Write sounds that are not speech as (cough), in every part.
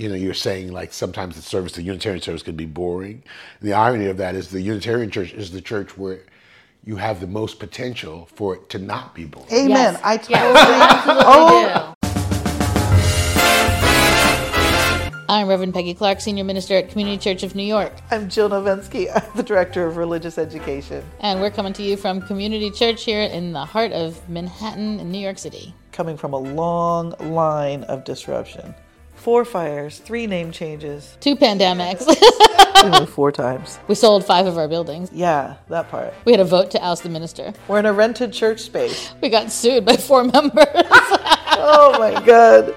you know, you're saying like sometimes the service, the Unitarian service can be boring. The irony of that is the Unitarian church is the church where you have the most potential for it to not be boring. Amen. Yes. I Yes, totally. (laughs) we absolutely Oh. do. I'm Reverend Peggy Clarke, Senior Minister at Community Church of New York, I'm Jil Novenski. I'm (laughs) the Director of Religious Education. and we're coming to you from Community Church here in the heart of Manhattan in New York City. Coming from a long line of disruption. Four fires, three name changes, Two pandemics. (laughs) only four times. we sold five of our buildings. Yeah, that part. We had a vote to oust the minister. We're in a rented church space. We got sued by four (laughs) members. Oh my God.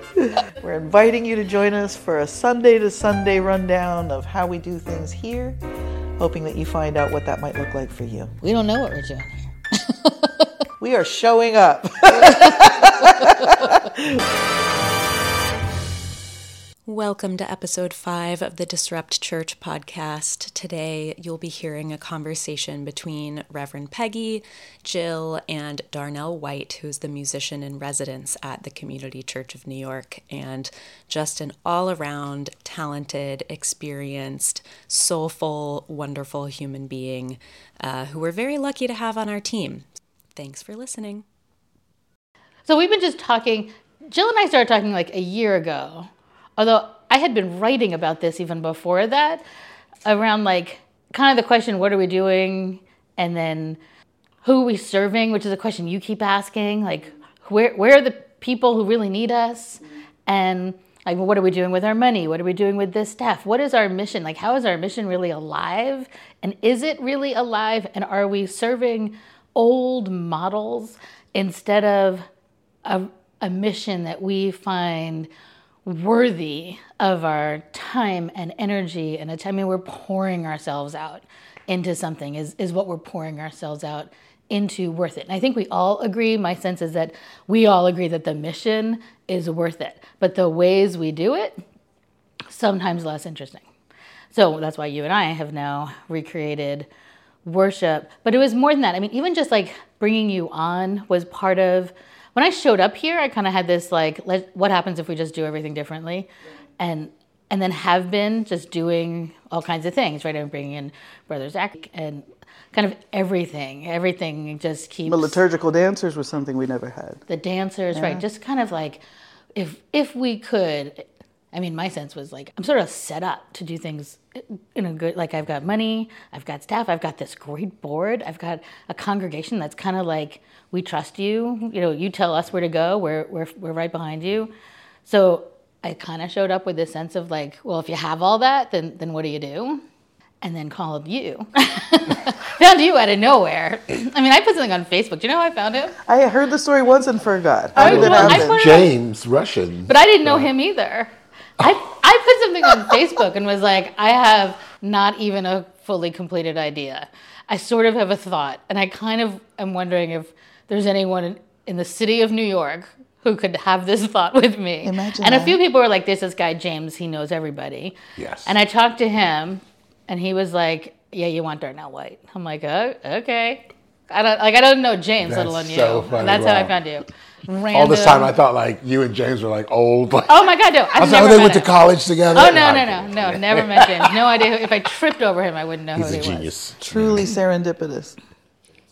We're inviting you to join us for a Sunday to Sunday rundown of how we do things here, hoping that you find out what that might look like for you. we don't know what we're doing here. (laughs) We are showing up. Welcome to episode five of the Disrupt Church podcast. Today, you'll be hearing a conversation between Reverend Peggy, Jil, and Darnell White, who's the musician in residence at the Community Church of New York, and just an all around talented, experienced, soulful, wonderful human being uh, who we're very lucky to have on our team. Thanks for listening. So we've been just talking. Jill and I started talking like a year ago, although I had been writing about this even before that, around like kind of the question, what are we doing? And then who are we serving, which is a question you keep asking. Like, where, where are the people who really need us? And like, what are we doing with our money? What are we doing with this staff? What is our mission? Like, how is our mission really alive? And is it really alive? And are we serving old models instead of a, a mission that we find worthy of our time and energy and attention. I mean, we're pouring ourselves out into something. Is is what we're pouring ourselves out into worth it? And I think we all agree. My sense is that we all agree that the mission is worth it, but the ways we do it sometimes less interesting. So that's why you and I have now recreated worship. But it was more than that. I mean, even just like bringing you on was part of when I showed up here. I kind of had this like, let, what happens if we just do everything differently, and and then have been just doing all kinds of things. Right, I'm bringing in Brother Zach and kind of everything. Everything just keeps But liturgical dancers was something we never had. the dancers, right? Just kind of like, if if we could, I mean, my sense was like I'm sort of set up to do things in a good. Like I've got money, I've got staff, I've got this great board, I've got a congregation that's kind of like we trust you. You know, you tell us where to go, we're we're we're right behind you. So I kind of showed up with this sense of like, well, if you have all that, then then what do you do? And then called you. (laughs) found you out of nowhere. I mean, I put something on Facebook. Do you know how I found him? I heard the story once and forgot. How did it well, I happen? it- James Russian. But I didn't know him either. I, I put something on Facebook and was like, I have not even a fully completed idea. I sort of have a thought, and I kind of am wondering if there's anyone in, in the city of New York who could have this thought with me. Imagine and a few people were like, "There's this guy James. He knows everybody." Yes. And I talked to him, and he was like, "Yeah, you want Darnell White?" I'm like, "Oh, okay." I don't like. I don't know James, let That's alone you. so funny. And that's how I found you. All this time, I thought like you and James were like old. Like, Oh my God, no! I I've was like, oh, they met went to college together. Oh no, no, I'm no, no! Never (laughs) met James. No idea. Who, if I tripped over him, I wouldn't know He's who a he was. genius. Truly serendipitous.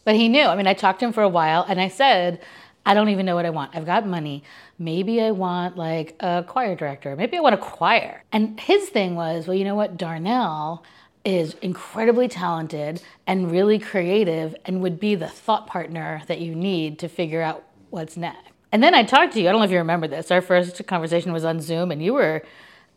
But he knew. I mean, I talked to him for a while, and I said, I don't even know what I want. I've got money. Maybe I want like a choir director. Maybe I want a choir. And his thing was, well, you know what? Darnell is incredibly talented and really creative, and would be the thought partner that you need to figure out what's next. And then I talked to you. I don't know if you remember this. Our first conversation was on Zoom, and you were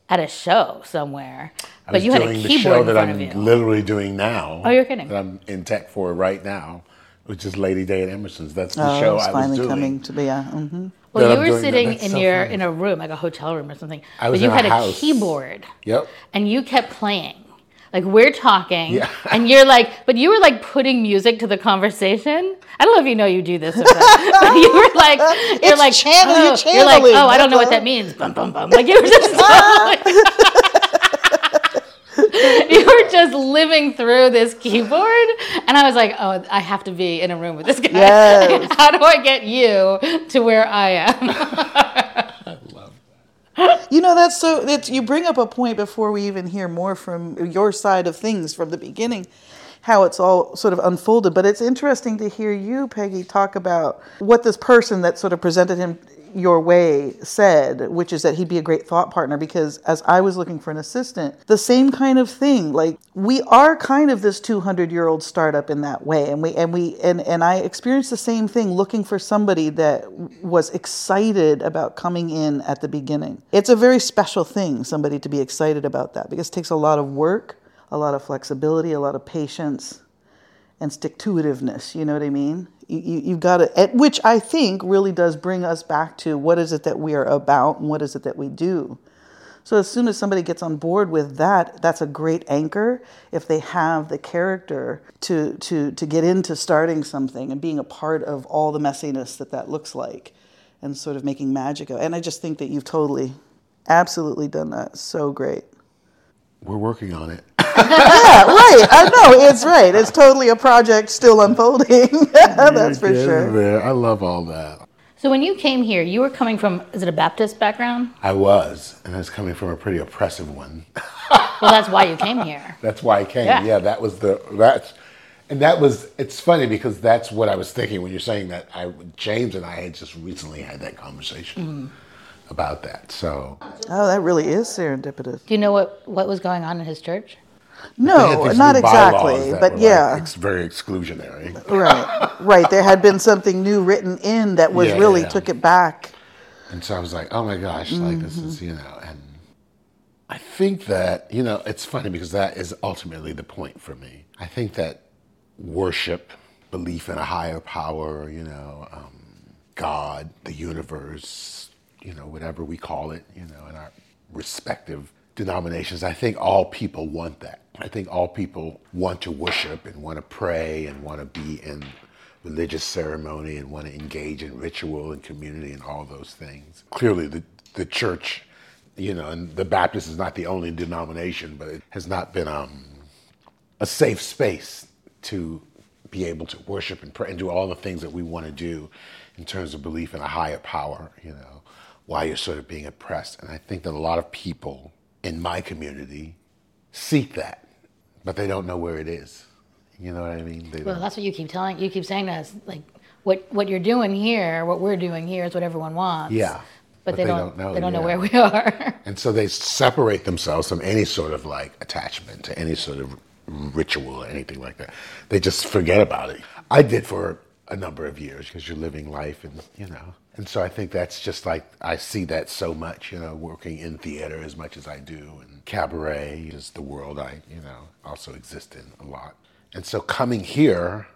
at a show somewhere, I but was you had a doing the keyboard show in that I'm literally doing now. Oh, you're kidding. That I'm in tech for right now, which is Lady Day at Emerson's. That's the Oh, show it's I was finally doing. coming to be. Yeah. hmm Well, that you I'm were sitting in so your funny. in a room, like a hotel room or something. I was but you in a had a keyboard. Yep. And you kept playing. Like we're talking, Yeah. and you're like, but you were like putting music to the conversation. I don't know if you know you do this. (laughs) you were like, you're It's like, channel- oh, you're you're like, oh, I don't know what that means. Bum bum bum. Like you were just, (laughs) ah. (laughs) you were just living through this keyboard, and I was like, oh, I have to be in a room with this guy. Yes. How do I get you to where I am? I love that. You know, that's so. That's, you bring up a point before we even hear more from your side of things from the beginning, how it's all sort of unfolded. But it's interesting to hear you, Peggy, talk about what this person that sort of presented him your way said, which is that he'd be a great thought partner because as I was looking for an assistant, the same kind of thing. Like we are kind of this 200 year old startup in that way. And we, and we, and, and I experienced the same thing looking for somebody that was excited about coming in at the beginning. It's a very special thing, somebody to be excited about that because it takes a lot of work, a lot of flexibility, a lot of patience and stick to itiveness. You know what I mean? You, you, you've got to, which I think really does bring us back to what is it that we are about and what is it that we do. So as soon as somebody gets on board with that, that's a great anchor if they have the character to to to get into starting something and being a part of all the messiness that that looks like and sort of making magic of. And I just think that you've totally absolutely done that so great. We're working on it. Yeah, right. I know it's right. It's totally a project still unfolding. (laughs) That's for sure. man, I love all that. So when you came here, you were coming from is it a Baptist background? I was, and I was coming from a pretty oppressive one. (laughs) Well, that's why you came here. That's why I came. Yeah. Yeah, that was the that's, and that was. It's funny because that's what I was thinking when you're saying that. I James and I had just recently had that conversation mm-hmm. about that. So Oh, that really is serendipitous. Do you know what what was going on in his church? No, not exactly, but yeah. like, ex- very exclusionary. right, right. There had been something new written in that was Yeah, really yeah. took it back. And so I was like, oh my gosh, like this is, you know, and I think that, you know, it's funny because that is ultimately the point for me. I think that worship, belief in a higher power, you know, um, God, the universe, you know, whatever we call it, you know, in our respective denominations, I think all people want that. I think all people want to worship and want to pray and want to be in religious ceremony and want to engage in ritual and community and all those things. Clearly, the, the church, you know, and the Baptist is not the only denomination, but it has not been um, a safe space to be able to worship and pray and do all the things that we want to do in terms of belief in a higher power, you know, while you're sort of being oppressed. And I think that a lot of people in my community seek that, but they don't know where it is. You know what I mean? They Well, don't- that's what you keep telling. You keep saying to us, like what what you're doing here, what we're doing here is what everyone wants. Yeah, but, they, don't. know, They don't know where we are. (laughs) And so they separate themselves from any sort of like attachment to any sort of ritual or anything like that. They just forget about it. I did for a number of years because you're living life and, you know. And so I think that's just like, I see that so much, you know, working in theater as much as I do. And cabaret is the world I, you know, also exist in a lot. And so coming here,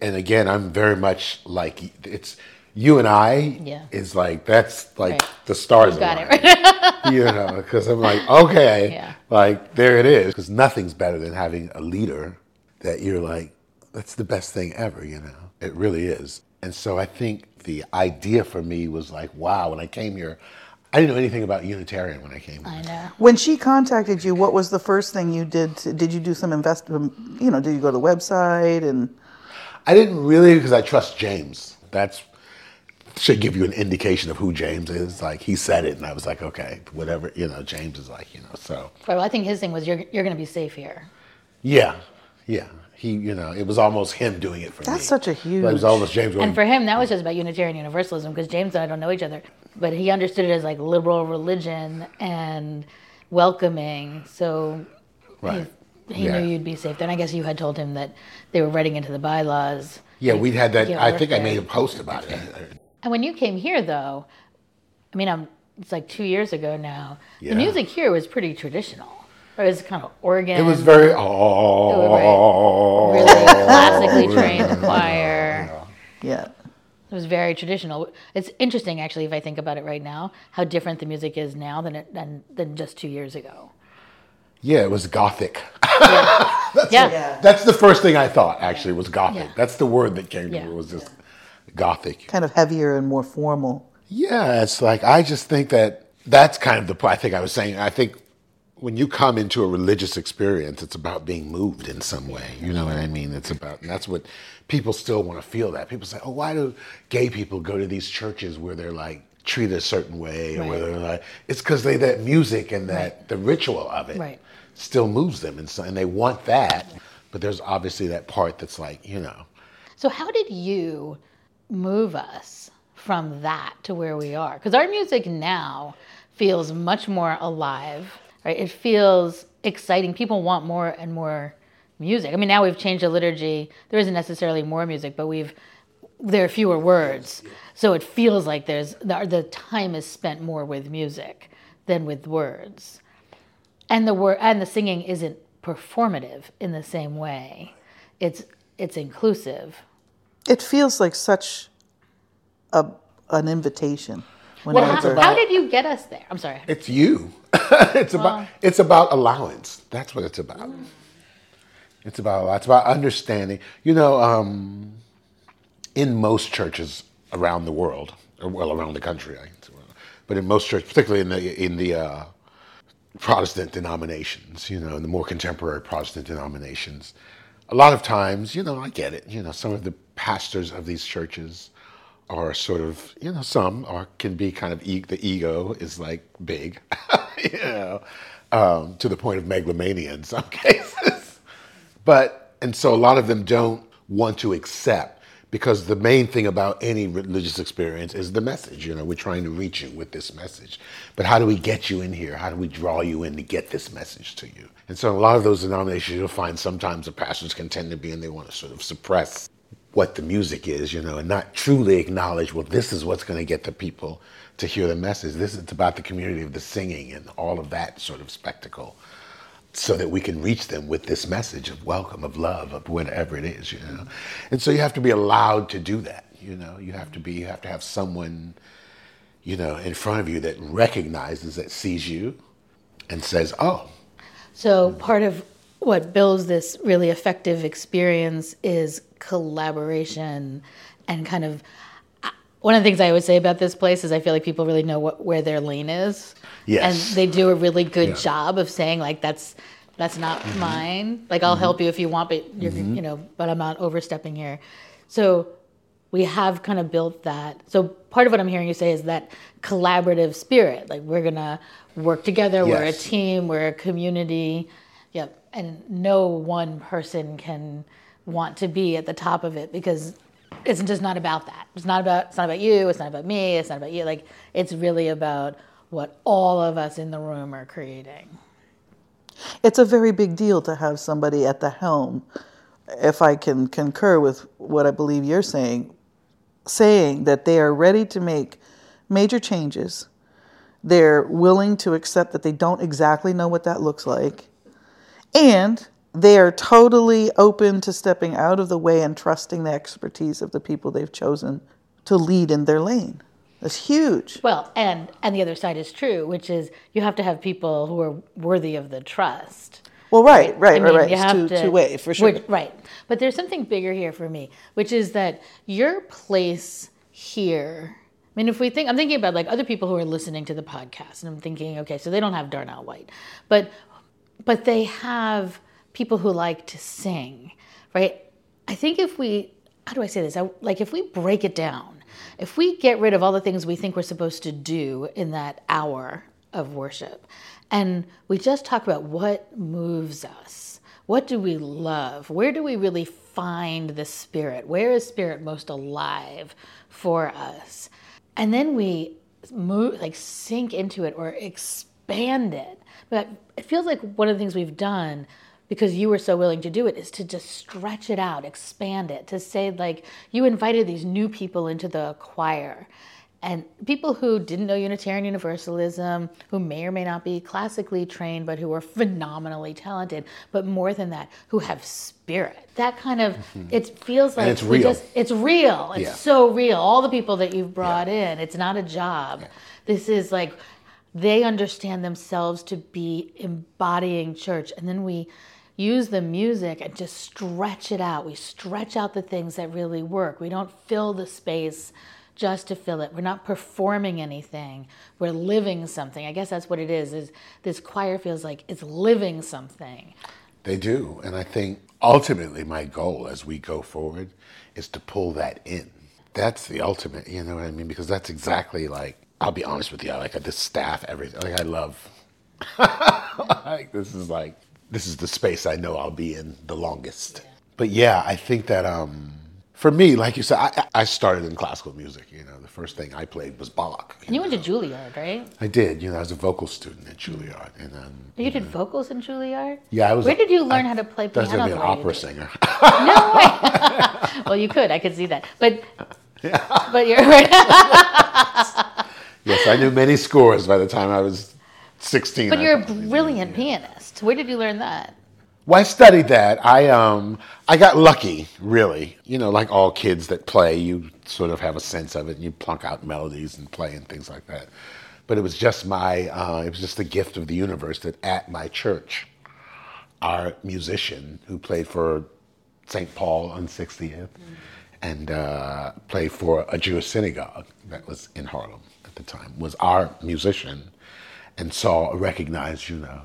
and again, I'm very much like, it's, you and I Yeah. is like, that's like Right. the stars You got it align you know, because I'm like, okay, (laughs) Yeah. like there it is. Because nothing's better than having a leader that you're like, that's the best thing ever, you know. It really is. And so I think the idea for me was like, wow, when I came here, I didn't know anything about Unitarian when I came here. I know. When she contacted you, what was the first thing you did? To, did you do some invest? um, You know, did you go to the website and? I didn't really because I trust James. That's should give you an indication of who James is. Like he said it, and I was like, okay, whatever. You know, James is like, you know, so. Well, I think his thing was you're you're going to be safe here. Yeah, yeah. He, you know, it was almost him doing it for me. That's such a Like, It was huge- almost James going. And for him, that was just about Unitarian Universalism because James and I don't know each other, but he understood it as like liberal religion and welcoming. So right. he, he yeah. knew you'd be safe there. And I guess you had told him that they were writing into the bylaws. Yeah, we'd had that. I work think I made a post about it. And when you came here, though, I mean, I'm, it's like two years ago now. Yeah. The music here was pretty traditional. It was kind of organ. It was very oh, really classically trained choir. Yeah. It was very traditional. It's interesting, actually, if I think about it right now, how different the music is now than it than, than just two years ago. Yeah, it was gothic. Yeah, (laughs) Yeah. That's the first thing I thought. Actually, was gothic. Yeah. That's the word that came to Yeah. me. Was just gothic. Kind of heavier and more formal. Yeah, it's like I just think that that's kind of the point. I think I was saying. I think when you come into a religious experience, it's about being moved in some way. You know what I mean? It's about, and that's what people still want to feel. That people say, "Oh, why do gay people go to these churches where they're like treated a certain way or Right. or not it's because they that music and that Right. the ritual of it Right. still moves them and, so, and they want that but there's obviously that part that's like you know So, how did you move us from that to where we are? Because our music now feels much more alive, right? It feels exciting. People want more and more music. I mean, now we've changed the liturgy. There isn't necessarily more music, but we've there are fewer words, so it feels like there's the, the time is spent more with music than with words, and the word and the singing isn't performative in the same way. It's it's inclusive. It feels like such a an invitation. Well, Whenever, how, how did you get us there? I'm sorry. it's you. (laughs) It's about it's about allowance. That's what it's about. It's about it's about understanding. You know um, in most churches around the world or well around the country but in most churches particularly in the in the uh, Protestant denominations, you know, in the more contemporary Protestant denominations, a lot of times, you know, I get it. You know, some of the pastors of these churches are sort of, you know, some are can be kind of e- the ego is like big, (laughs) you know, um, to the point of megalomania in some (laughs) cases. But and so a lot of them don't want to accept because the main thing about any religious experience is the message. You know, we're trying to reach you with this message. But how do we get you in here? How do we draw you in to get this message to you? And so a lot of those denominations you'll find sometimes the pastors can tend to be and they want to sort of suppress what the music is, you know, and not truly acknowledge, well, this is what's going to get the people to hear the message. This is about the community of the singing and all of that sort of spectacle so that we can reach them with this message of welcome, of love, of whatever it is, you know. And so you have to be allowed to do that, you know. You have to be, you have to have someone, you know, in front of you that recognizes, that sees you and says, oh, So part of what builds this really effective experience is collaboration and kind of uh, one of the things I always say about this place is I feel like people really know what where their lane is. Yes. And they do a really good Yeah. job of saying like that's that's not mm-hmm. mine. Like I'll mm-hmm. help you if you want, but you're mm-hmm. you know, but I'm not overstepping here. So we have kind of built that. So part of what I'm hearing you say is that collaborative spirit. Like we're gonna work together. We're a team. We're a community. Yep. And no one person can want to be at the top of it because it's just not about that. It's not about. It's not about you. It's not about me. It's not about you. Like it's really about what all of us in the room are creating. it's a very big deal to have somebody at the helm. If I can concur with what I believe you're saying, saying that they are ready to make major changes, they're willing to accept that they don't exactly know what that looks like, and they are totally open to stepping out of the way and trusting the expertise of the people they've chosen to lead in their lane. That's huge. Well, and and the other side is true, which is you have to have people who are worthy of the trust. Well, right, right, I right, mean, right. you It's have two, to- two way for sure. right. But there's something bigger here for me, which is that your place here. I mean, if we think, I'm thinking about like other people who are listening to the podcast, and I'm thinking, okay, so they don't have Darnell White, but but they have people who like to sing, right? I think if we, how do I say this? I, like if we break it down, if we get rid of all the things we think we're supposed to do in that hour of worship, and we just talk about what moves us, what do we love, where do we really find the spirit, where is spirit most alive for us, and then we move like sink into it or expand it. But it feels like one of the things we've done because you were so willing to do it is to just stretch it out, expand it, to say like you invited these new people into the choir and people who didn't know Unitarian Universalism, who may or may not be classically trained, but who are phenomenally talented, but more than that, who have spirit. That kind of, mm-hmm. it feels like it's real. just, it's real. It's Yeah. so real. All the people that you've brought in, it's not a job. This is like, they understand themselves to be embodying church. And then we use the music and just stretch it out. We stretch out the things that really work. We don't fill the space just to fill it. We're not performing anything. We're living something. I guess that's what it is. Is this choir feels like it's living something. They do. And I think ultimately my goal as we go forward is to pull that in. That's the ultimate, you know what I mean? Because that's exactly like I'll be honest with you. I like the staff, everything. Like I love. (laughs) like this is like this is the space I know I'll be in the longest. But yeah, I think that um, for me, like you said, I, I started in classical music. You know, the first thing I played was Bach. And you went to Juilliard, right? I did. You know, I was a vocal student at Juilliard, and um, You did vocals in Juilliard? yeah, I was. Where did you learn how to play I was gonna be an you opera singer. (laughs) No way. (laughs) well, you could. I could see that. But yeah. but you're yes, I knew many scores by the time I was sixteen. but you're a brilliant yeah. pianist. Where did you learn that? Well, I studied that. I um I got lucky, really. You know, like all kids that play, you sort of have a sense of it, and you plunk out melodies and play and things like that. But it was just my uh, it was just the gift of the universe that at my church, our musician who played for St. Paul on 60th and uh, played for a Jewish synagogue that was in Harlem at the time was our musician and saw recognized you know.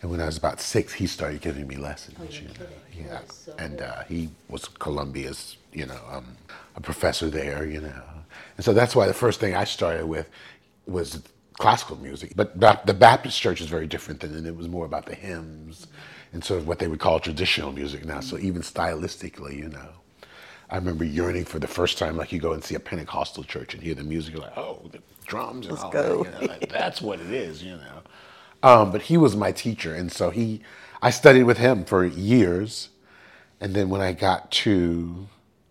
And when I was about six he started giving me lessons you know. yeah. And uh, he was Columbia's you know um, a professor there you know. And so that's why the first thing I started with was classical music. But the Baptist church is very different than and it was more about the hymns and sort of what they would call traditional music now. So even stylistically you know. I remember yearning for the first time, like you go and see a Pentecostal church and hear the music, you're like, oh, drums and all go. that. You know, like, that's what it is, you know. Um, but he was my teacher, and so he, I studied with him for years, and then when I got to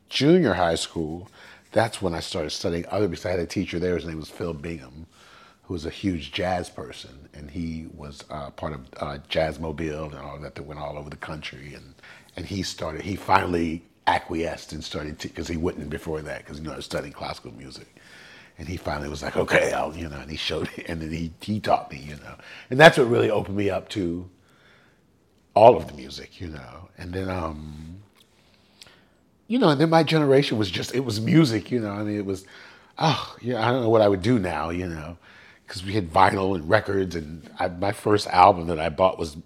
junior high school, that's when I started studying other. Because I had a teacher there, his name was Phil Bingham, who was a huge jazz person, and he was uh, part of uh, Jazzmobile and all that that went all over the country, and and he started. He finally acquiesced and started because he wouldn't before that because you know I was studying classical music, and he finally was like, okay, I'll you know, and he showed me, (laughs) and then he he taught me, you know, and that's what really opened me up to all of the music, you know, and then um, you know, and then my generation was just it was music, you know. I mean, it was, oh yeah, I don't know what I would do now, you know, because we had vinyl and records, and I, my first album that I bought was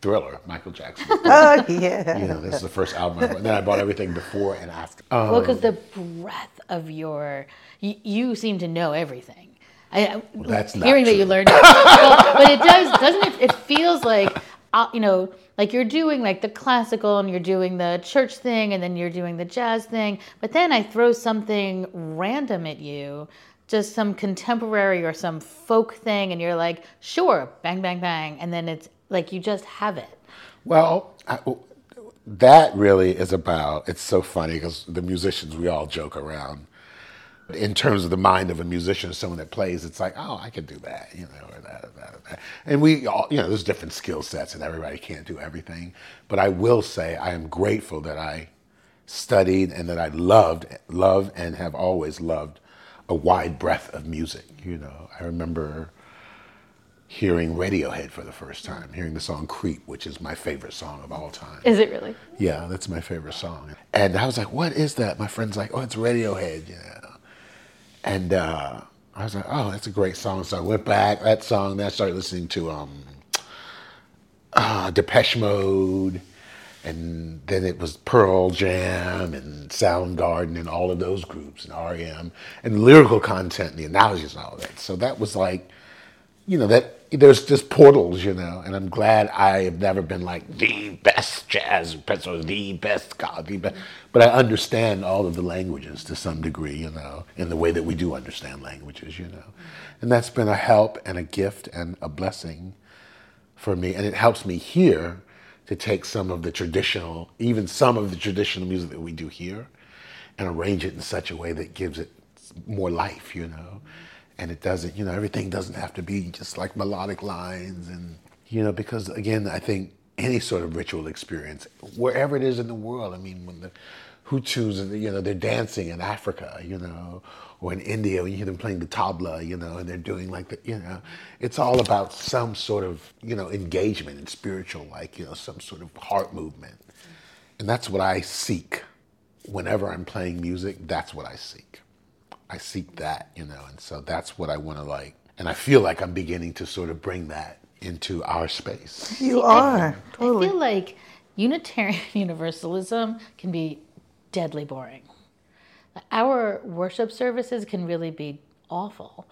Thriller, Michael Jackson. (laughs) Oh yeah. you know, this is the first album. I bought. And then I bought everything before and after. Um, Well, because the breadth of your, you, you seem to know everything. I, I- that's not hearing that you learned, it. Well, but it does, doesn't it? It feels like, uh, you know, like you're doing like the classical and you're doing the church thing and then you're doing the jazz thing. But then I throw something random at you, just some contemporary or some folk thing, and you're like, sure, bang, bang, bang, and then it's like you just have it. Well, I, that really is about. It's so funny because the musicians we all joke around. In terms of the mind of a musician, someone that plays, it's like, oh, I could do that, you know, or that, or that, or that. And we all, you know, there's different skill sets, and everybody can't do everything. But I will say, I am grateful that I studied and that I loved, love, and have always loved a wide breadth of music. You know, I remember hearing Radiohead for the first time, hearing the song Creep, which is my favorite song of all time. Is it really? Yeah, that's my favorite song. And I was like, what is that? My friend's like, oh, it's Radiohead, you know. And uh, I was like, oh, that's a great song. So I went back, that song, then I started listening to um, uh, Depeche Mode, and then it was Pearl Jam and Soundgarden and all of those groups and REM and lyrical content and the analogies and all of that. So that was like, you know, that there's just portals, you know, and I'm glad I have never been like the best jazz or the best God, the best, but I understand all of the languages to some degree, you know, in the way that we do understand languages, you know, and that's been a help and a gift and a blessing for me, and it helps me here to take some of the traditional, even some of the traditional music that we do here, and arrange it in such a way that gives it more life, you know. And it doesn't, you know, everything doesn't have to be just like melodic lines, and you know, because again, I think any sort of ritual experience, wherever it is in the world, I mean, when the Hutus, you know, they're dancing in Africa, you know, or in India, when you hear them playing the tabla, you know, and they're doing like the, you know, it's all about some sort of, you know, engagement and spiritual, like, you know, some sort of heart movement. And that's what I seek. Whenever I'm playing music, that's what I seek. I seek that, you know, and so that's what I want to like. And I feel like I'm beginning to sort of bring that into our space. You are totally. I feel like Unitarian (laughs) Universalism can be deadly boring. Our worship services can really be awful.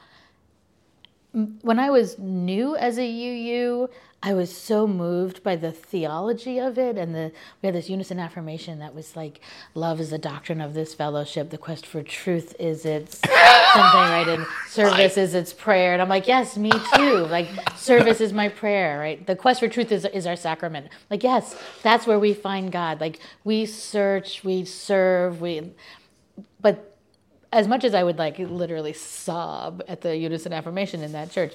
when I was new as a UU, I was so moved by the theology of it, and the we had this unison affirmation that was like, "Love is the doctrine of this fellowship. The quest for truth is its something, right? And service is its prayer." And I'm like, "Yes, me too. Like, service is my prayer, right? The quest for truth is is our sacrament. Like, yes, that's where we find God. Like, we search, we serve, we, but." As much as I would like literally sob at the unison affirmation in that church,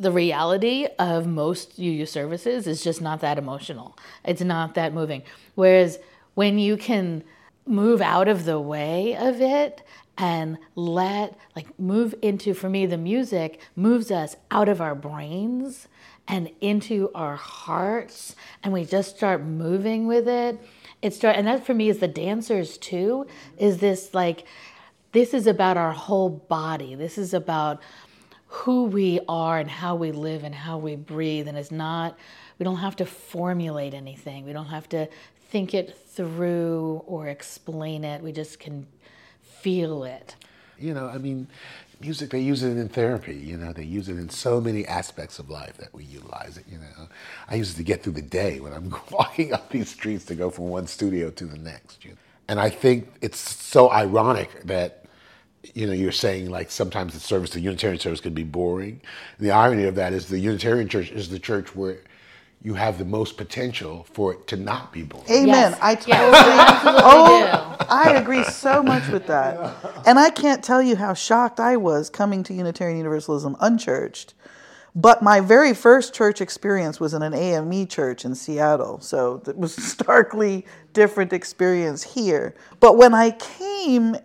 the reality of most UU services is just not that emotional. It's not that moving. Whereas when you can move out of the way of it and let, like, move into, for me, the music moves us out of our brains and into our hearts, and we just start moving with it. It start, and that for me is the dancers too. Is this like, this is about our whole body. This is about who we are and how we live and how we breathe. And it's not, we don't have to formulate anything, we don't have to think it through or explain it. We just can feel it. You know, I mean, music, they use it in therapy, you know, they use it in so many aspects of life that we utilize it, you know. I use it to get through the day when I'm (laughs) walking up these streets to go from one studio to the next. You know? And I think it's so ironic that you know, you're saying like sometimes the service, the Unitarian service can be boring. And the irony of that is the Unitarian church is the church where you have the most potential for it to not be boring. Amen. Yes. I Yes, totally, absolutely oh, do. I agree so much with that. (laughs) And I can't tell you how shocked I was coming to Unitarian Universalism unchurched. But my very first church experience was in an AME church in Seattle. So it was a (laughs) starkly different experience here. But when I came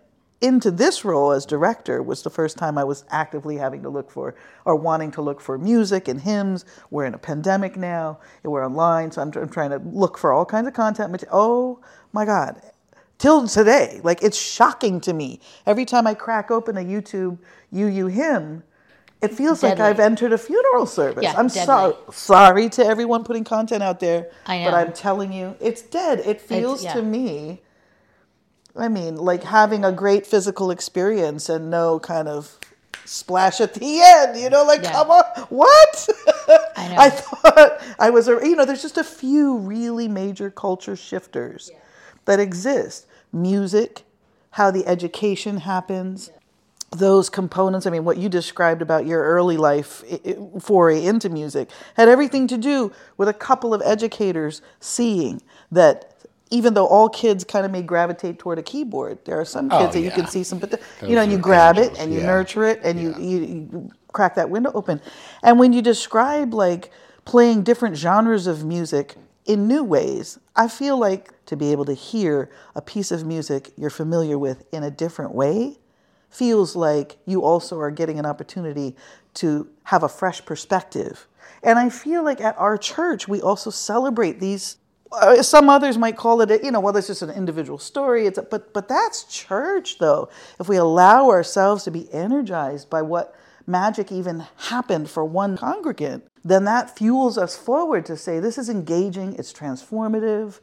into this role as director was the first time I was actively having to look for or wanting to look for music and hymns. We're in a pandemic now and we're online, so I'm, I'm trying to look for all kinds of content. Oh my God. Till today, like it's shocking to me. Every time I crack open a YouTube UU hymn, it feels like I've entered a funeral service. Yeah, I'm deadly. sorry, to everyone putting content out there, I but. I'm telling you, it's dead. It feels yeah. to me I mean, like having a great physical experience and no kind of splash at the end, you know, like, Yeah. come on, what? I. (laughs) I thought I was, a, you know, there's just a few really major culture shifters that exist. Music, how the education happens, those components. I mean, what you described about your early life foray into music had everything to do with a couple of educators seeing that even though all kids kind of may gravitate toward a keyboard, there are some kids Oh, that you can see some, but you know, and you grab it and you yeah. nurture it and you, Yeah. you, you crack that window open. And when you describe like playing different genres of music in new ways, I feel like to be able to hear a piece of music you're familiar with in a different way feels like you also are getting an opportunity to have a fresh perspective. And I feel like at our church, we also celebrate these. Uh, some others might call it, a, you know, well, that's just an individual story. It's a, but but that's church, though. If we allow ourselves to be energized by what magic even happened for one congregant, then that fuels us forward to say this is engaging, it's transformative,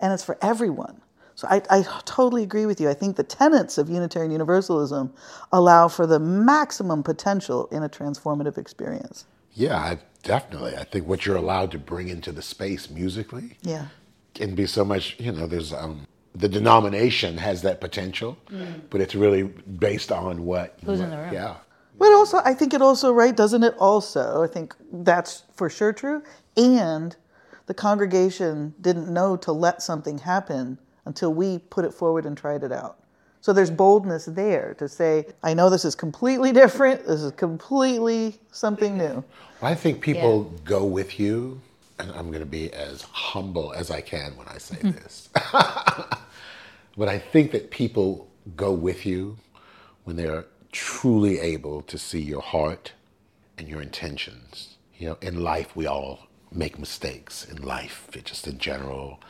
and it's for everyone. So I, I totally agree with you. I think the tenets of Unitarian Universalism allow for the maximum potential in a transformative experience. Yeah, I, definitely. I think what you're allowed to bring into the space musically Yeah. can be so much, you know, there's um, the denomination has that potential, but it's really based on what Who's in the room. Yeah. But also, I think it also, right, doesn't it also, I think that's for sure true. And the congregation didn't know to let something happen until we put it forward and tried it out. So there's boldness there to say, I know this is completely different. This is completely something new. I think people go with you, and I'm going to be as humble as I can when I say (laughs) this. (laughs) but I think that people go with you when they're truly able to see your heart and your intentions. You know, in life, we all make mistakes. In life, just in general,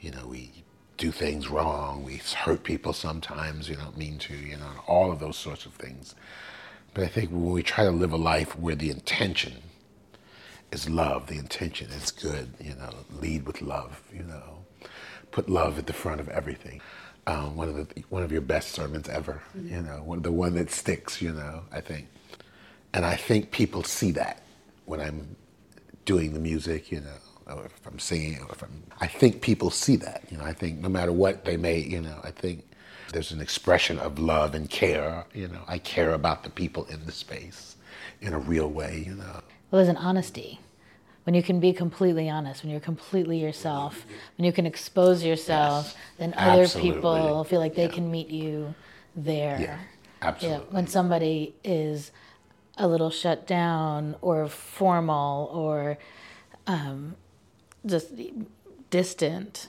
you know, we do things wrong. We hurt people sometimes. You don't mean to. You know, all of those sorts of things. But I think when we try to live a life where the intention is love, the intention is good, you know, lead with love, you know, put love at the front of everything. Um, one of the one of your best sermons ever, you know, one the one that sticks, you know, I think. And I think people see that when I'm doing the music, you know, if I'm seeing, or if I'm. I think people see that. You know, I think no matter what they may, you know, I think there's an expression of love and care. You know, I care about the people in the space in a real way. You know. Well, there's an honesty. When you can be completely honest, when you're completely yourself, when you can expose yourself, Yes, then other absolutely. people feel like they Yeah. can meet you there. Yeah, absolutely. when somebody is a little shut down or formal or um, just distant,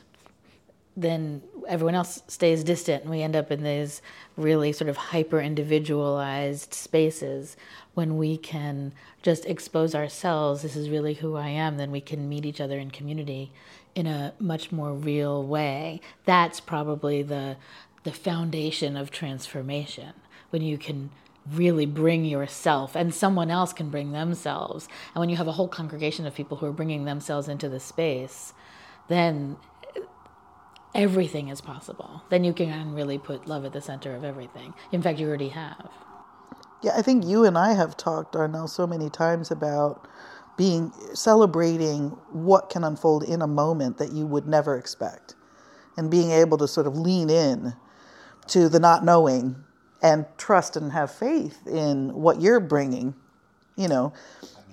then everyone else stays distant. And we end up in these really sort of hyper individualized spaces when we can just expose ourselves this is really who i am then we can meet each other in community in a much more real way. That's probably the the foundation of transformation when you can really bring yourself and someone else can bring themselves and when you have a whole congregation of people who are bringing themselves into the space then everything is possible. Then you can really put love at the center of everything. In fact, you already have. Yeah, I think you and I have talked, Darnell, so many times about being celebrating what can unfold in a moment that you would never expect, and being able to sort of lean in to the not knowing and trust and have faith in what you're bringing, you know,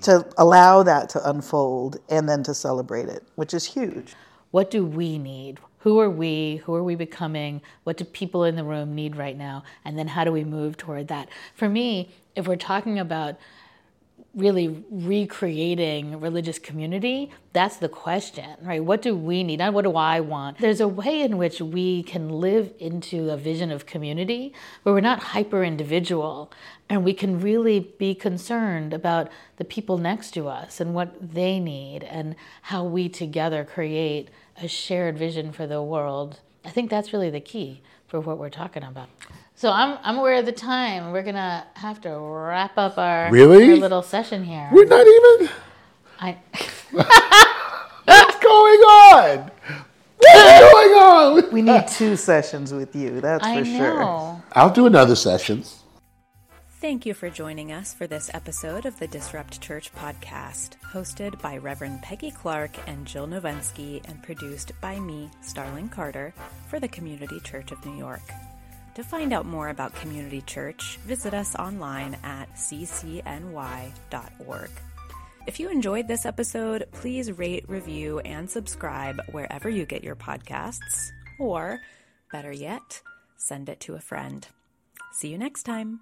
to allow that to unfold and then to celebrate it, which is huge. What do we need? Who are we? Who are we becoming? What do people in the room need right now? And then how do we move toward that? For me, if we're talking about really recreating religious community, that's the question, right? What do we need? Not what do I want? There's a way in which we can live into a vision of community where we're not hyper individual and we can really be concerned about the people next to us and what they need and how we together create a shared vision for the world. I think that's really the key for what we're talking about. So I'm I'm aware of the time. We're gonna have to wrap up our, Really? our little session here. We're not even. I, (laughs) (laughs) What's going on? What's (laughs) going on? We need two sessions with you, that's I for sure. I'll do another session. Thank you for joining us for this episode of the Disrupt Church podcast, hosted by Reverend Peggy Clarke and Jil Novenski and produced by me, Starling Carter, for the Community Church of New York. To find out more about Community Church, visit us online at ccny.org. If you enjoyed this episode, please rate, review, and subscribe wherever you get your podcasts, or better yet, send it to a friend. See you next time.